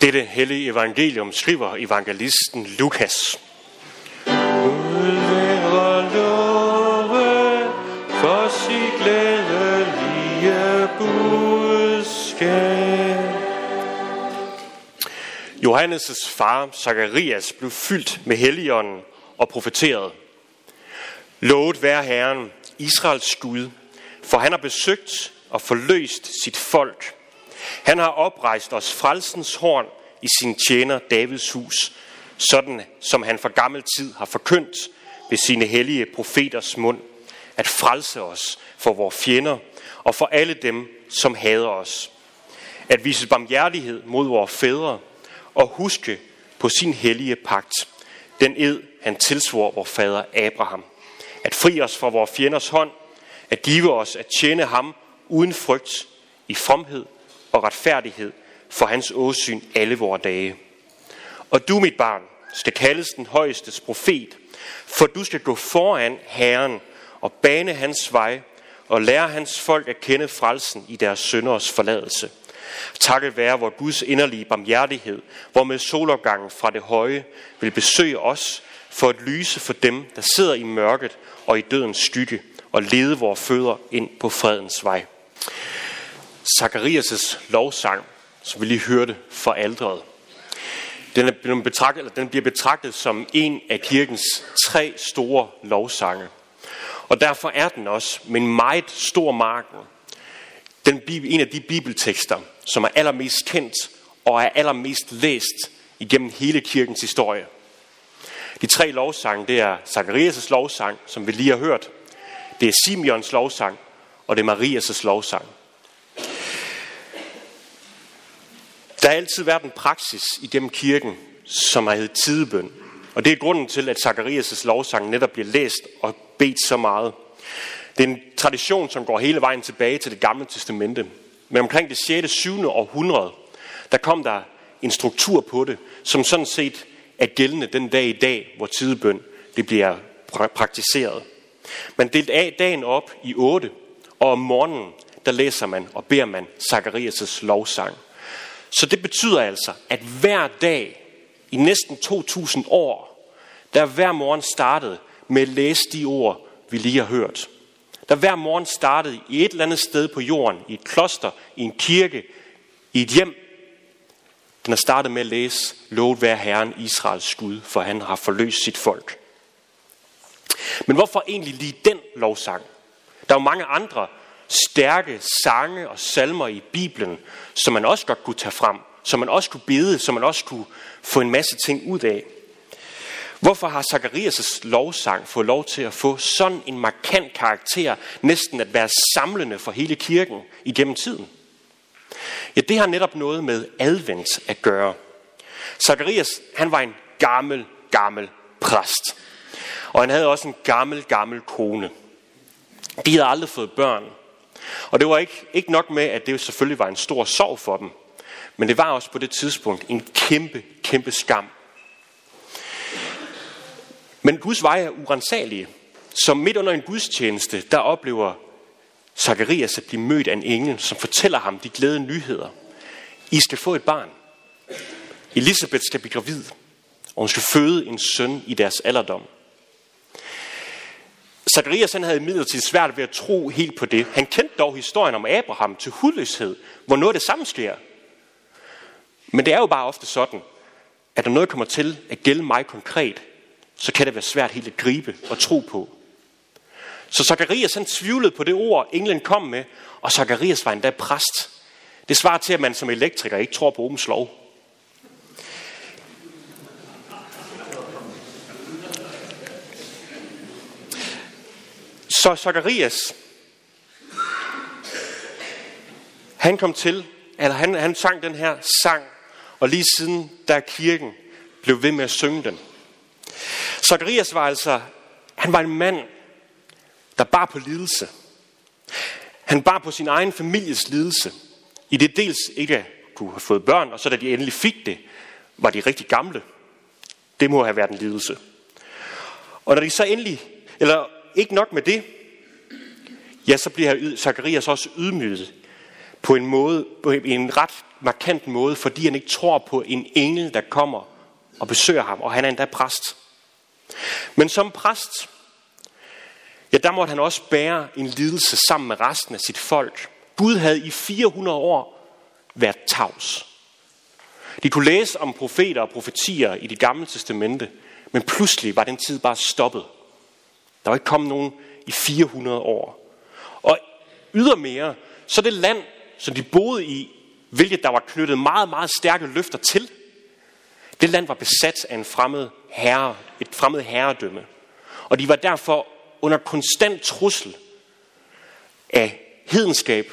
Dette hellige evangelium skriver evangelisten Lukas. Gud være love for sit glædelige budskab. Johannes' far, Zakarias, blev fyldt med helligånden og profeterede. Lovet være Herren, Israels Gud, for han har besøgt og forløst sit folk. Han har oprejst os frelsens horn i sin tjener Davids hus, sådan som han for gammel tid har forkyndt ved sine hellige profeters mund, at frelse os for vores fjender og for alle dem, som hader os. At vise barmhjertighed mod vores fædre og huske på sin hellige pagt, den ed, han tilsvor vor fader Abraham. At fri os fra vores fjenders hånd, at give os at tjene ham uden frygt, i fromhed og retfærdighed for hans åsyn alle vores dage. Og du, mit barn, skal kaldes den højestes profet, for du skal gå foran Herren og bane hans vej og lære hans folk at kende frelsen i deres sønders forladelse. Takket være vor Guds inderlige barmhjertighed, hvor med solopgangen fra det høje vil besøge os for at lyse for dem, der sidder i mørket og i dødens skygge, og lede vores fødder ind på fredens vej. Zakarias' lovsang, som vi lige hørte for aldret, den, er blevet betragtet, eller den bliver betragtet som en af kirkens tre store lovsange. Og derfor er den også med en meget stor marken den, en af de bibeltekster, som er allermest kendt og er allermest læst igennem hele kirkens historie. De tre lovsange, det er Zacharias' lovsang, som vi lige har hørt. Det er Simeons lovsang, og det er Marias' lovsang. Der har altid været en praksis i dem kirken, som har heddet tidebøn. Og det er grunden til, at Zacharias' lovsang netop bliver læst og bedt så meget. Det er en tradition, som går hele vejen tilbage til det gamle testamente. Men omkring det 6. 7. århundrede, der kom der en struktur på det, som sådan set er gældende den dag i dag, hvor tidebøn det bliver praktiseret. Man delte af dagen op i otte, og om morgenen, der læser man og beder man Zacharias' lovsang. Så det betyder altså, at hver dag i næsten 2000 år, der hver morgen startede med at læse de ord, vi lige har hørt. Der hver morgen startede i et eller andet sted på jorden, i et kloster, i en kirke, i et hjem. Den har startet med at læse, lovet være Herren Israels Gud, for han har forløst sit folk. Men hvorfor egentlig lige den lovsang? Der er jo mange andre stærke sange og salmer i Bibelen, som man også godt kunne tage frem, som man også kunne bede, som man også kunne få en masse ting ud af. Hvorfor har Zacharias' lovsang fået lov til at få sådan en markant karakter, næsten at være samlende for hele kirken igennem tiden? Ja, det har netop noget med advent at gøre. Zacharias, han var en gammel, gammel præst. Og han havde også en gammel, gammel kone. De havde aldrig fået børn. Og det var ikke, ikke nok med, at det selvfølgelig var en stor sorg for dem. Men det var også på det tidspunkt en kæmpe, kæmpe skam men Guds veje er urensagelige. Så midt under en gudstjeneste, der oplever Zacharias at blive mødt af en engel, som fortæller ham de glæde nyheder. I skal få et barn. Elisabeth skal blive gravid, og hun skal føde en søn i deres alderdom. Zacharias han havde imidlertid svært ved at tro helt på det. Han kendte dog historien om Abraham til hudløshed, hvor noget af det samme sker. Men det er jo bare ofte sådan, at når noget kommer til at gælde mig konkret, så kan det være svært helt at gribe og tro på. Så Zacharias han tvivlede på det ord, englen kom med, og Zacharias var endda præst. Det svarer til, at man som elektriker ikke tror på Ohms lov. Så Zacharias, han kom til, eller han, han sang den her sang, og lige siden, der kirken blev ved med at synge den. Zacharias var altså, han var en mand, der bar på lidelse. Han bar på sin egen families lidelse. I det dels ikke kunne have fået børn, og så da de endelig fik det, var de rigtig gamle. Det må have været en lidelse. Og når de så endelig, eller ikke nok med det, ja, så bliver Zacharias også ydmyget på en måde, på en ret markant måde, fordi han ikke tror på en engel, der kommer og besøger ham, og han er endda præst. Men som præst, ja, der måtte han også bære en lidelse sammen med resten af sit folk. Gud havde i 400 år været tavs. De kunne læse om profeter og profetier i det gamle testamente, men pludselig var den tid bare stoppet. Der var ikke kommet nogen i 400 år. Og ydermere, så det land, som de boede i, hvilket der var knyttet meget, meget stærke løfter til, det land var besat af en fremmed herre, et fremmed herredømme. Og de var derfor under konstant trussel af hedenskab,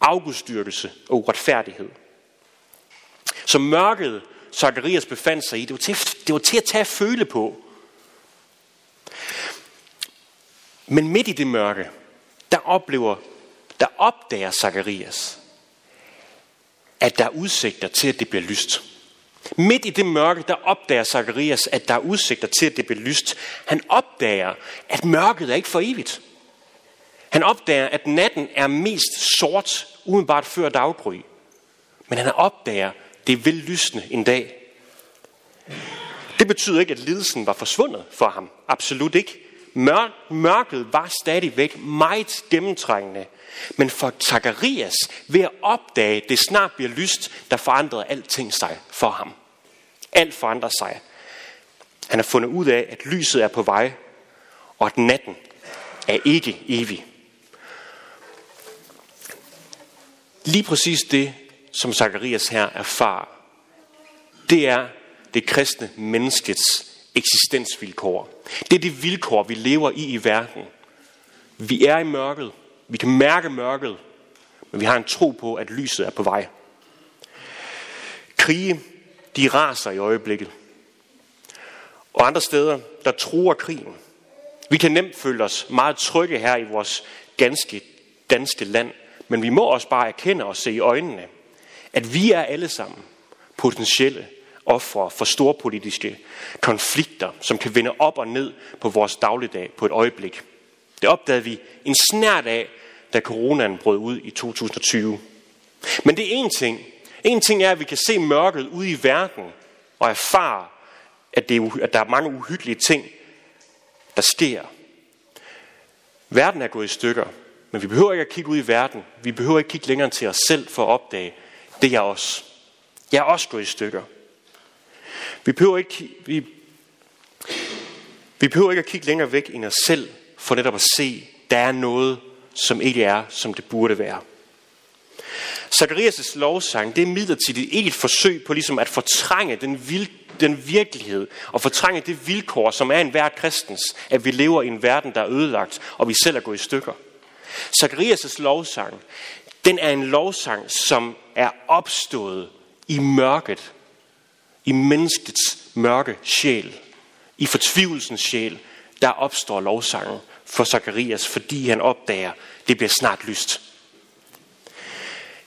afgudstyrkelse og uretfærdighed. Så mørket, Zacharias befandt sig i, det var til, det var til at tage at føle på. Men midt i det mørke, der oplever, der opdager Zakarias, at der er udsigter til, at det bliver lyst. Midt i det mørke, der opdager Zakarias, at der er udsigter til, at det bliver lyst. Han opdager, at mørket er ikke for evigt. Han opdager, at natten er mest sort, umiddelbart før daggry. Men han opdager, at det vil lysne en dag. Det betyder ikke, at lidelsen var forsvundet for ham. Absolut ikke. Mør- mørket var stadigvæk meget gennemtrængende. Men for Zacharias, ved at opdage, at det snart bliver lyst, der forandrede alting sig for ham. Alt forandrer sig. Han har fundet ud af, at lyset er på vej, og at natten er ikke evig. Lige præcis det, som Zacharias her erfarer, det er det kristne menneskets eksistensvilkår. Det er det vilkår, vi lever i i verden. Vi er i mørket. Vi kan mærke mørket. Men vi har en tro på, at lyset er på vej. Krige, de raser i øjeblikket. Og andre steder, der truer krigen. Vi kan nemt føle os meget trygge her i vores ganske danske land. Men vi må også bare erkende og se i øjnene, at vi er alle sammen potentielle ofre for storpolitiske konflikter, som kan vende op og ned på vores dagligdag på et øjeblik. Det opdagede vi en snært af, da coronaen brød ud i 2020. Men det er en ting. En ting er, at vi kan se mørket ude i verden og erfare, at, det er, at der er mange uhyggelige ting, der sker. Verden er gået i stykker, men vi behøver ikke at kigge ud i verden. Vi behøver ikke kigge længere til os selv for at opdage, det er os. Jeg er også gået i stykker. Vi behøver ikke, vi, vi behøver ikke at kigge længere væk end os selv, for netop at se, der er noget, som ikke er, som det burde være. Zacharias' lovsang, det er midlertidigt ikke et forsøg på ligesom at fortrænge den, vil, den virkelighed og fortrænge det vilkår, som er en hver kristens, at vi lever i en verden, der er ødelagt, og vi selv er gået i stykker. Zacharias' lovsang, den er en lovsang, som er opstået i mørket, i menneskets mørke sjæl, i fortvivlelsens sjæl, der opstår lovsangen for Zakarias, fordi han opdager, det bliver snart lyst.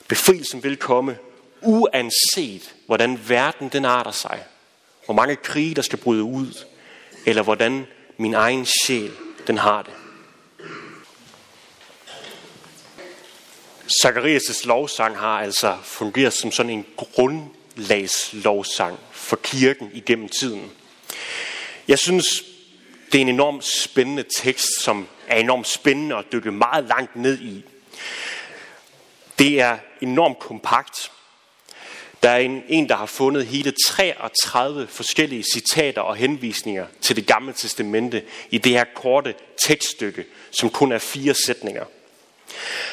Befrielsen vil komme, uanset hvordan verden den arter sig, hvor mange krige der skal bryde ud, eller hvordan min egen sjæl den har det. Zakarias' lovsang har altså fungeret som sådan en grund grundlagslovsang for kirken igennem tiden. Jeg synes, det er en enormt spændende tekst, som er enormt spændende at dykke meget langt ned i. Det er enormt kompakt. Der er en, en, der har fundet hele 33 forskellige citater og henvisninger til det gamle testamente i det her korte tekststykke, som kun er fire sætninger.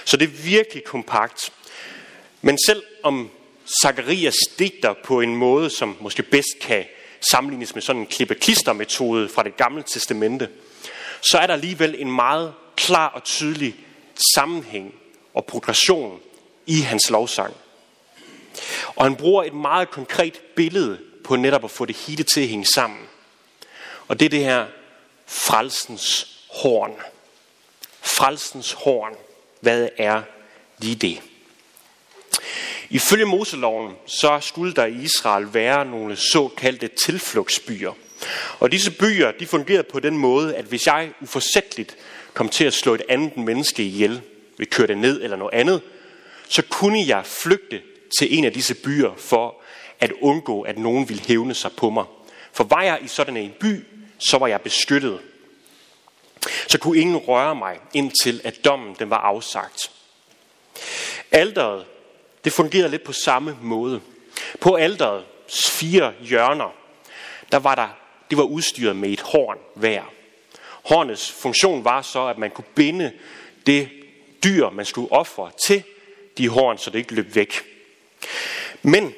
Så det er virkelig kompakt. Men selv om Zacharias digter på en måde, som måske bedst kan sammenlignes med sådan en klippe-klister-metode fra det gamle testamente, så er der alligevel en meget klar og tydelig sammenhæng og progression i hans lovsang. Og han bruger et meget konkret billede på netop at få det hele til at hænge sammen. Og det er det her frelsens horn. Frelsens horn. Hvad er lige det? Ifølge Moseloven, så skulle der i Israel være nogle såkaldte tilflugtsbyer. Og disse byer, de fungerede på den måde, at hvis jeg uforsætteligt kom til at slå et andet menneske ihjel, vi kørte ned eller noget andet, så kunne jeg flygte til en af disse byer for at undgå, at nogen ville hævne sig på mig. For var jeg i sådan en by, så var jeg beskyttet. Så kunne ingen røre mig, indtil at dommen den var afsagt. Alderet, det fungerede lidt på samme måde. På alderets fire hjørner, der var der, det var udstyret med et horn hver. Hornets funktion var så, at man kunne binde det dyr, man skulle ofre til de horn, så det ikke løb væk. Men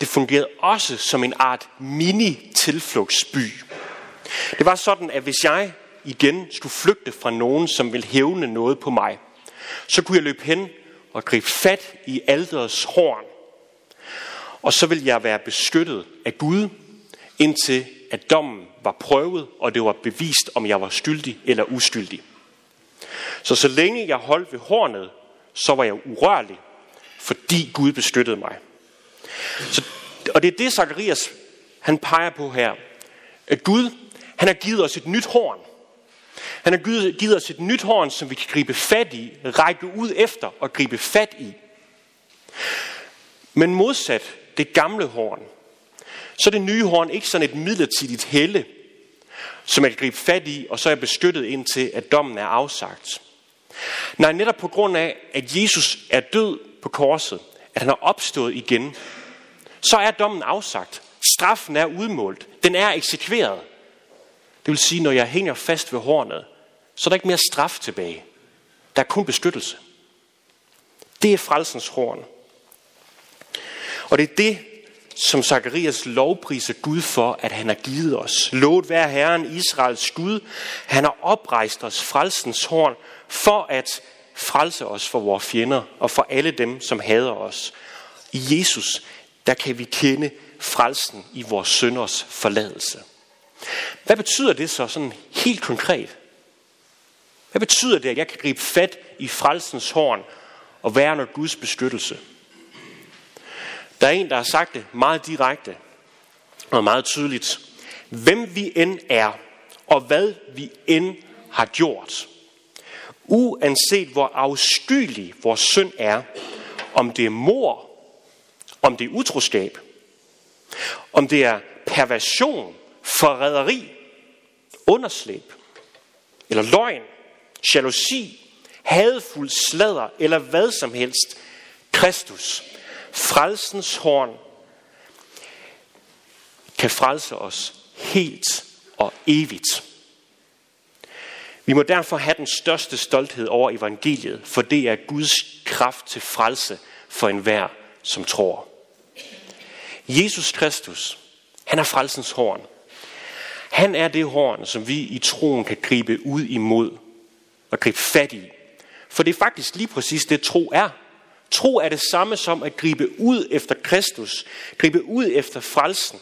det fungerede også som en art mini-tilflugtsby. Det var sådan, at hvis jeg igen skulle flygte fra nogen, som ville hævne noget på mig, så kunne jeg løbe hen og gribe fat i alderets horn. Og så vil jeg være beskyttet af Gud, indtil at dommen var prøvet, og det var bevist, om jeg var skyldig eller uskyldig. Så så længe jeg holdt ved hornet, så var jeg urørlig, fordi Gud beskyttede mig. Så, og det er det, Zacharias han peger på her. At Gud, han har givet os et nyt horn. Han har givet os et nyt horn, som vi kan gribe fat i, række ud efter og gribe fat i. Men modsat det gamle horn, så er det nye horn ikke sådan et midlertidigt helle, som jeg kan gribe fat i, og så er jeg beskyttet indtil, at dommen er afsagt. Nej, netop på grund af, at Jesus er død på korset, at han er opstået igen, så er dommen afsagt. Straffen er udmålt. Den er eksekveret. Det vil sige, når jeg hænger fast ved hornet, så er der ikke mere straf tilbage. Der er kun beskyttelse. Det er frelsens horn. Og det er det, som Zakarias lovpriser Gud for, at han har givet os. Lovet være Herren Israels Gud. Han har oprejst os frelsens horn for at frelse os for vores fjender og for alle dem, som hader os. I Jesus, der kan vi kende frelsen i vores sønders forladelse. Hvad betyder det så sådan helt konkret? Hvad betyder det, at jeg kan gribe fat i frelsens horn og være under Guds beskyttelse? Der er en, der har sagt det meget direkte og meget tydeligt. Hvem vi end er, og hvad vi end har gjort, uanset hvor afskyelig vores synd er, om det er mor, om det er utroskab, om det er perversion, forræderi, underslæb, eller løgn, jalousi, hadfuld sladder, eller hvad som helst, Kristus, frelsens horn, kan frelse os helt og evigt. Vi må derfor have den største stolthed over evangeliet, for det er Guds kraft til frelse for enhver, som tror. Jesus Kristus, han er frelsens horn. Han er det horn, som vi i troen kan gribe ud imod og gribe fat i. For det er faktisk lige præcis det, tro er. Tro er det samme som at gribe ud efter Kristus, gribe ud efter frelsen,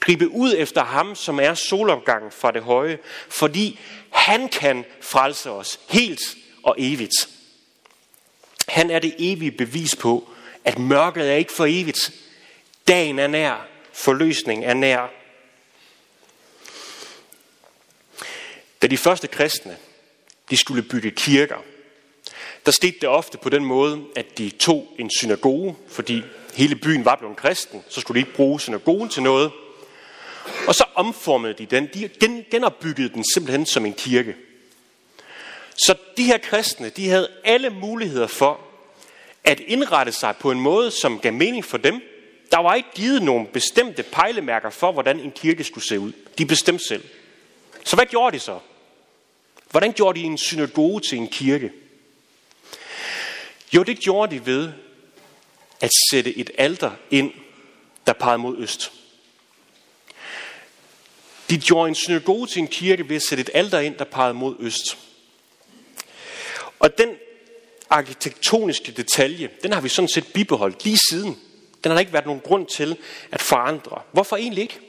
gribe ud efter ham, som er solopgangen fra det høje, fordi han kan frelse os helt og evigt. Han er det evige bevis på, at mørket er ikke for evigt. Dagen er nær, forløsning er nær. Da de første kristne, de skulle bygge kirker, der skete det ofte på den måde, at de tog en synagoge, fordi hele byen var blevet kristen, så skulle de ikke bruge synagogen til noget. Og så omformede de den, de genopbyggede den simpelthen som en kirke. Så de her kristne, de havde alle muligheder for at indrette sig på en måde, som gav mening for dem. Der var ikke givet nogen bestemte pejlemærker for, hvordan en kirke skulle se ud. De bestemte selv. Så hvad gjorde de så? Hvordan gjorde de en synagoge til en kirke? Jo, det gjorde de ved at sætte et alter ind, der pegede mod øst. De gjorde en synagoge til en kirke ved at sætte et alter ind, der pegede mod øst. Og den arkitektoniske detalje, den har vi sådan set bibeholdt lige siden. Den har der ikke været nogen grund til at forandre. Hvorfor egentlig ikke?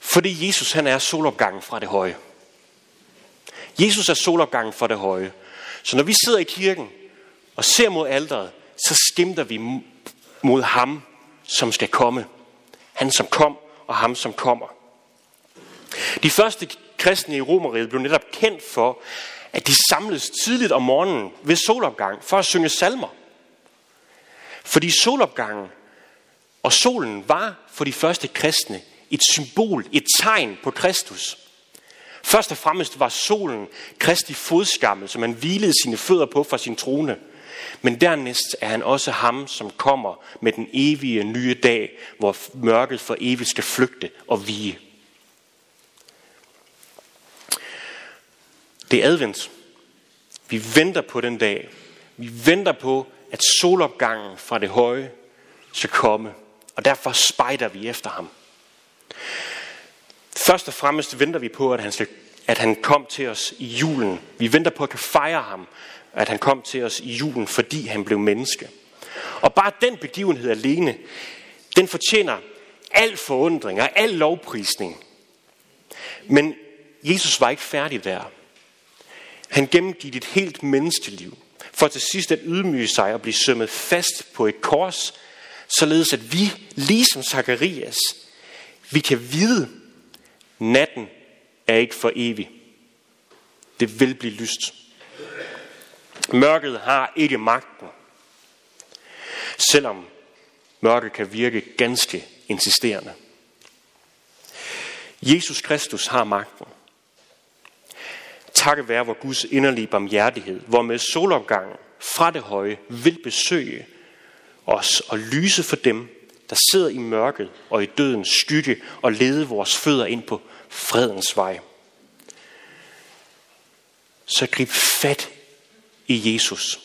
Fordi Jesus han er solopgangen fra det høje. Jesus er solopgangen for det høje. Så når vi sidder i kirken og ser mod alderet, så skimter vi mod ham, som skal komme. Han som kom, og ham som kommer. De første kristne i Romeriet blev netop kendt for, at de samledes tidligt om morgenen ved solopgang for at synge salmer. Fordi solopgangen og solen var for de første kristne et symbol, et tegn på Kristus. Først og fremmest var solen Kristi fodskammel, som han hvilede sine fødder på fra sin trone. Men dernæst er han også ham, som kommer med den evige nye dag, hvor mørket for evigt skal flygte og vige. Det er advent. Vi venter på den dag. Vi venter på, at solopgangen fra det høje skal komme. Og derfor spejder vi efter ham. Først og fremmest venter vi på, at han, skal, at han kom til os i julen. Vi venter på at kan fejre ham, at han kom til os i julen, fordi han blev menneske. Og bare den begivenhed alene, den fortjener al forundring og al lovprisning. Men Jesus var ikke færdig der. Han gennemgik et helt menneskeliv, for til sidst at ydmyge sig og blive sømmet fast på et kors, således at vi, ligesom Zakarias, vi kan vide, natten er ikke for evig. Det vil blive lyst. Mørket har ikke magten, selvom mørket kan virke ganske insisterende. Jesus Kristus har magten. Takket være vor Guds inderlige barmhjertighed, hvor med solopgangen fra det høje vil besøge os og lyse for dem, der sidder i mørket og i dødens skygge og lede vores fødder ind på fredens vej. Så grib fat i Jesus.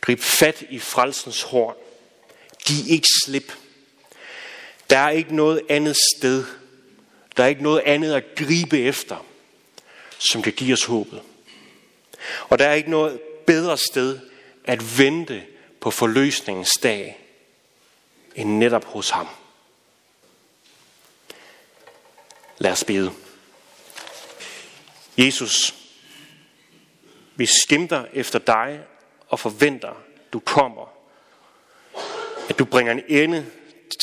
Grib fat i frelsens horn. De ikke slip. Der er ikke noget andet sted. Der er ikke noget andet at gribe efter, som kan give os håbet. Og der er ikke noget bedre sted at vente på forløsningens dag, end netop hos ham. Lad os bede. Jesus, vi skimter efter dig og forventer, du kommer. At du bringer en ende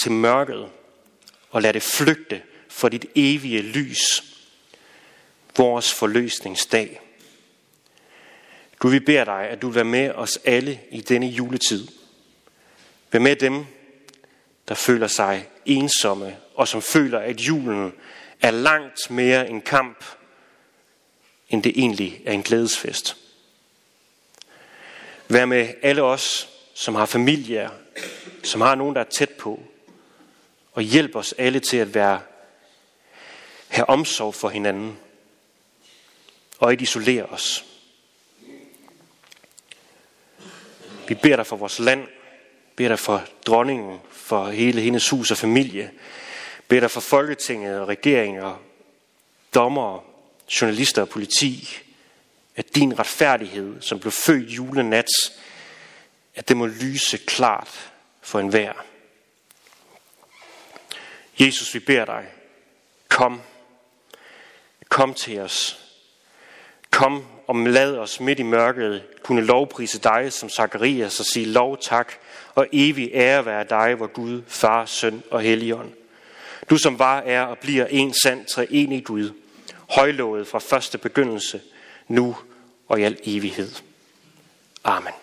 til mørket og lader det flygte for dit evige lys. Vores forløsningsdag. Du, vi beder dig, at du vil være med os alle i denne juletid. Vær med dem, der føler sig ensomme, og som føler, at julen er langt mere en kamp, end det egentlig er en glædesfest. Vær med alle os, som har familier, som har nogen, der er tæt på, og hjælp os alle til at være have omsorg for hinanden, og ikke isolere os. Vi beder dig for vores land, beder dig for dronningen, for hele hendes hus og familie, beder dig for Folketinget og regeringer, dommer, journalister og politi, at din retfærdighed, som blev født julenat, at det må lyse klart for enhver. Jesus, vi beder dig, kom, kom til os. Kom og lad os midt i mørket kunne lovprise dig som Zakarias og sige lov tak og evig ære være dig, hvor Gud, Far, Søn og Helligånd. Du som var, er og bliver en sand treenig Gud, højlovet fra første begyndelse, nu og i al evighed. Amen.